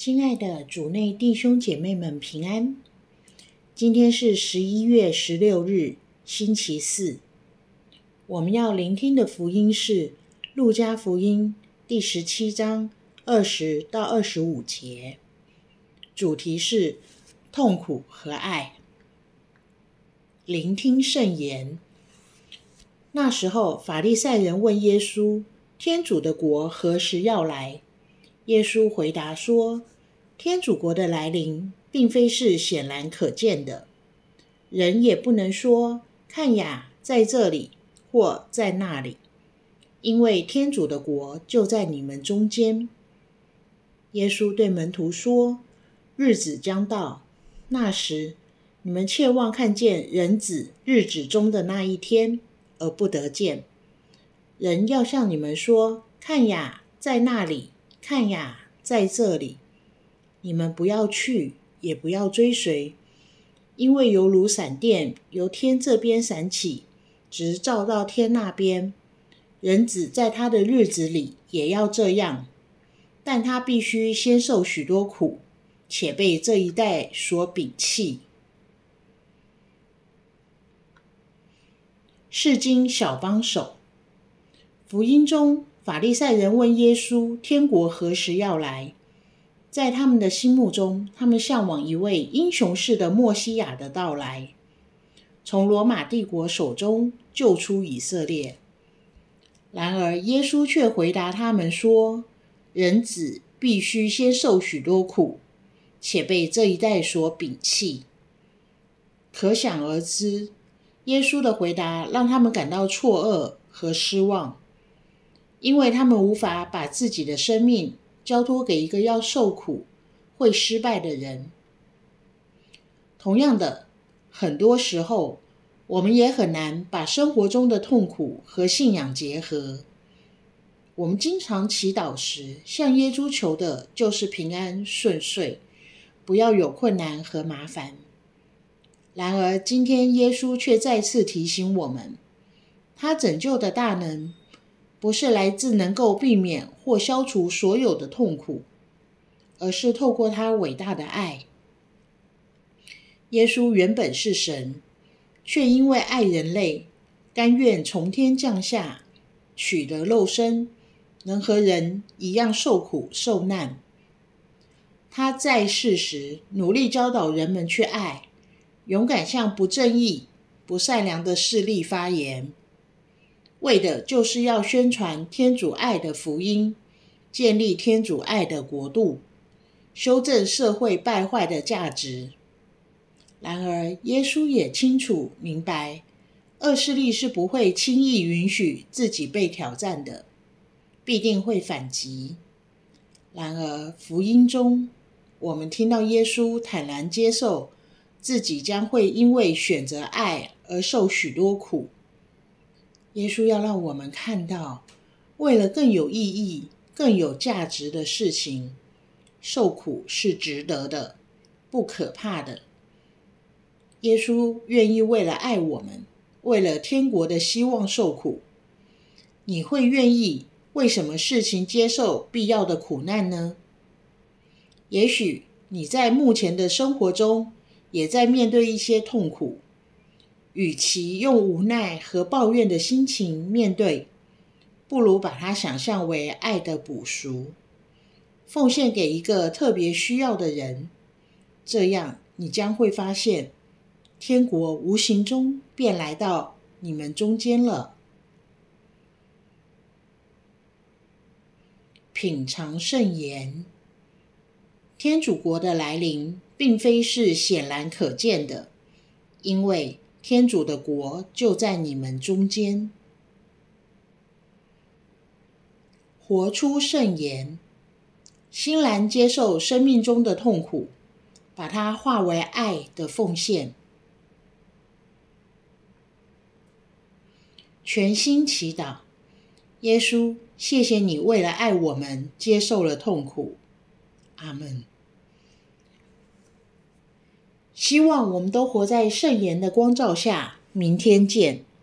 亲爱的主内弟兄姐妹们平安。今天是十一月十六日，星期四。我们要聆听的福音是《路加福音》第十七章二十到二十五节，主题是痛苦和爱。聆听圣言。那时候，法利赛人问耶稣：“天主的国何时要来？”耶稣回答说：“天主国的来临，并非是显然可见的，人也不能说‘看呀，在这里’或‘在那里’，因为天主的国就在你们中间。”耶稣对门徒说：“日子将到，那时你们切望看见人子日子中的那一天，而不得见。人要向你们说：‘看呀，在那里。’”看呀，在这里，你们不要去，也不要追随，因为犹如闪电由天这边闪起，直照到天那边。人子在他的日子里也要这样，但他必须先受许多苦，且被这一代所摒弃。世经小帮手，福音中。法利赛人问耶稣：“天国何时要来？”在他们的心目中，他们向往一位英雄式的默西亚的到来，从罗马帝国手中救出以色列。然而，耶稣却回答他们说：“人子必须先受许多苦，且被这一代所摒弃。”可想而知，耶稣的回答让他们感到错愕和失望。因为他们无法把自己的生命交托给一个要受苦、会失败的人。同样的，很多时候我们也很难把生活中的痛苦和信仰结合。我们经常祈祷时，向耶稣求的就是平安顺遂，不要有困难和麻烦。然而，今天耶稣却再次提醒我们，他拯救的大能。不是来自能够避免或消除所有的痛苦，而是透过他伟大的爱。耶稣原本是神，却因为爱人类，甘愿从天降下，取得肉身，能和人一样受苦受难。他在世时努力教导人们去爱，勇敢向不正义、不善良的势力发言。为的就是要宣传天主爱的福音，建立天主爱的国度，修正社会败坏的价值。然而，耶稣也清楚明白，恶势力是不会轻易允许自己被挑战的，必定会反击。然而，福音中我们听到耶稣坦然接受自己将会因为选择爱而受许多苦。耶稣要让我们看到，为了更有意义、更有价值的事情，受苦是值得的，不可怕的。耶稣愿意为了爱我们，为了天国的希望受苦。你会愿意为什么事情接受必要的苦难呢？也许你在目前的生活中，也在面对一些痛苦。与其用无奈和抱怨的心情面对，不如把它想象为爱的补赎，奉献给一个特别需要的人。这样，你将会发现，天国无形中便来到你们中间了。品尝圣言，天主国的来临，并非是显然可见的，因为。天主的国就在你们中间，活出圣言，欣然接受生命中的痛苦，把它化为爱的奉献。全心祈祷，耶稣，谢谢你为了爱我们接受了痛苦。阿门。希望我们都活在圣言的光照下。明天见。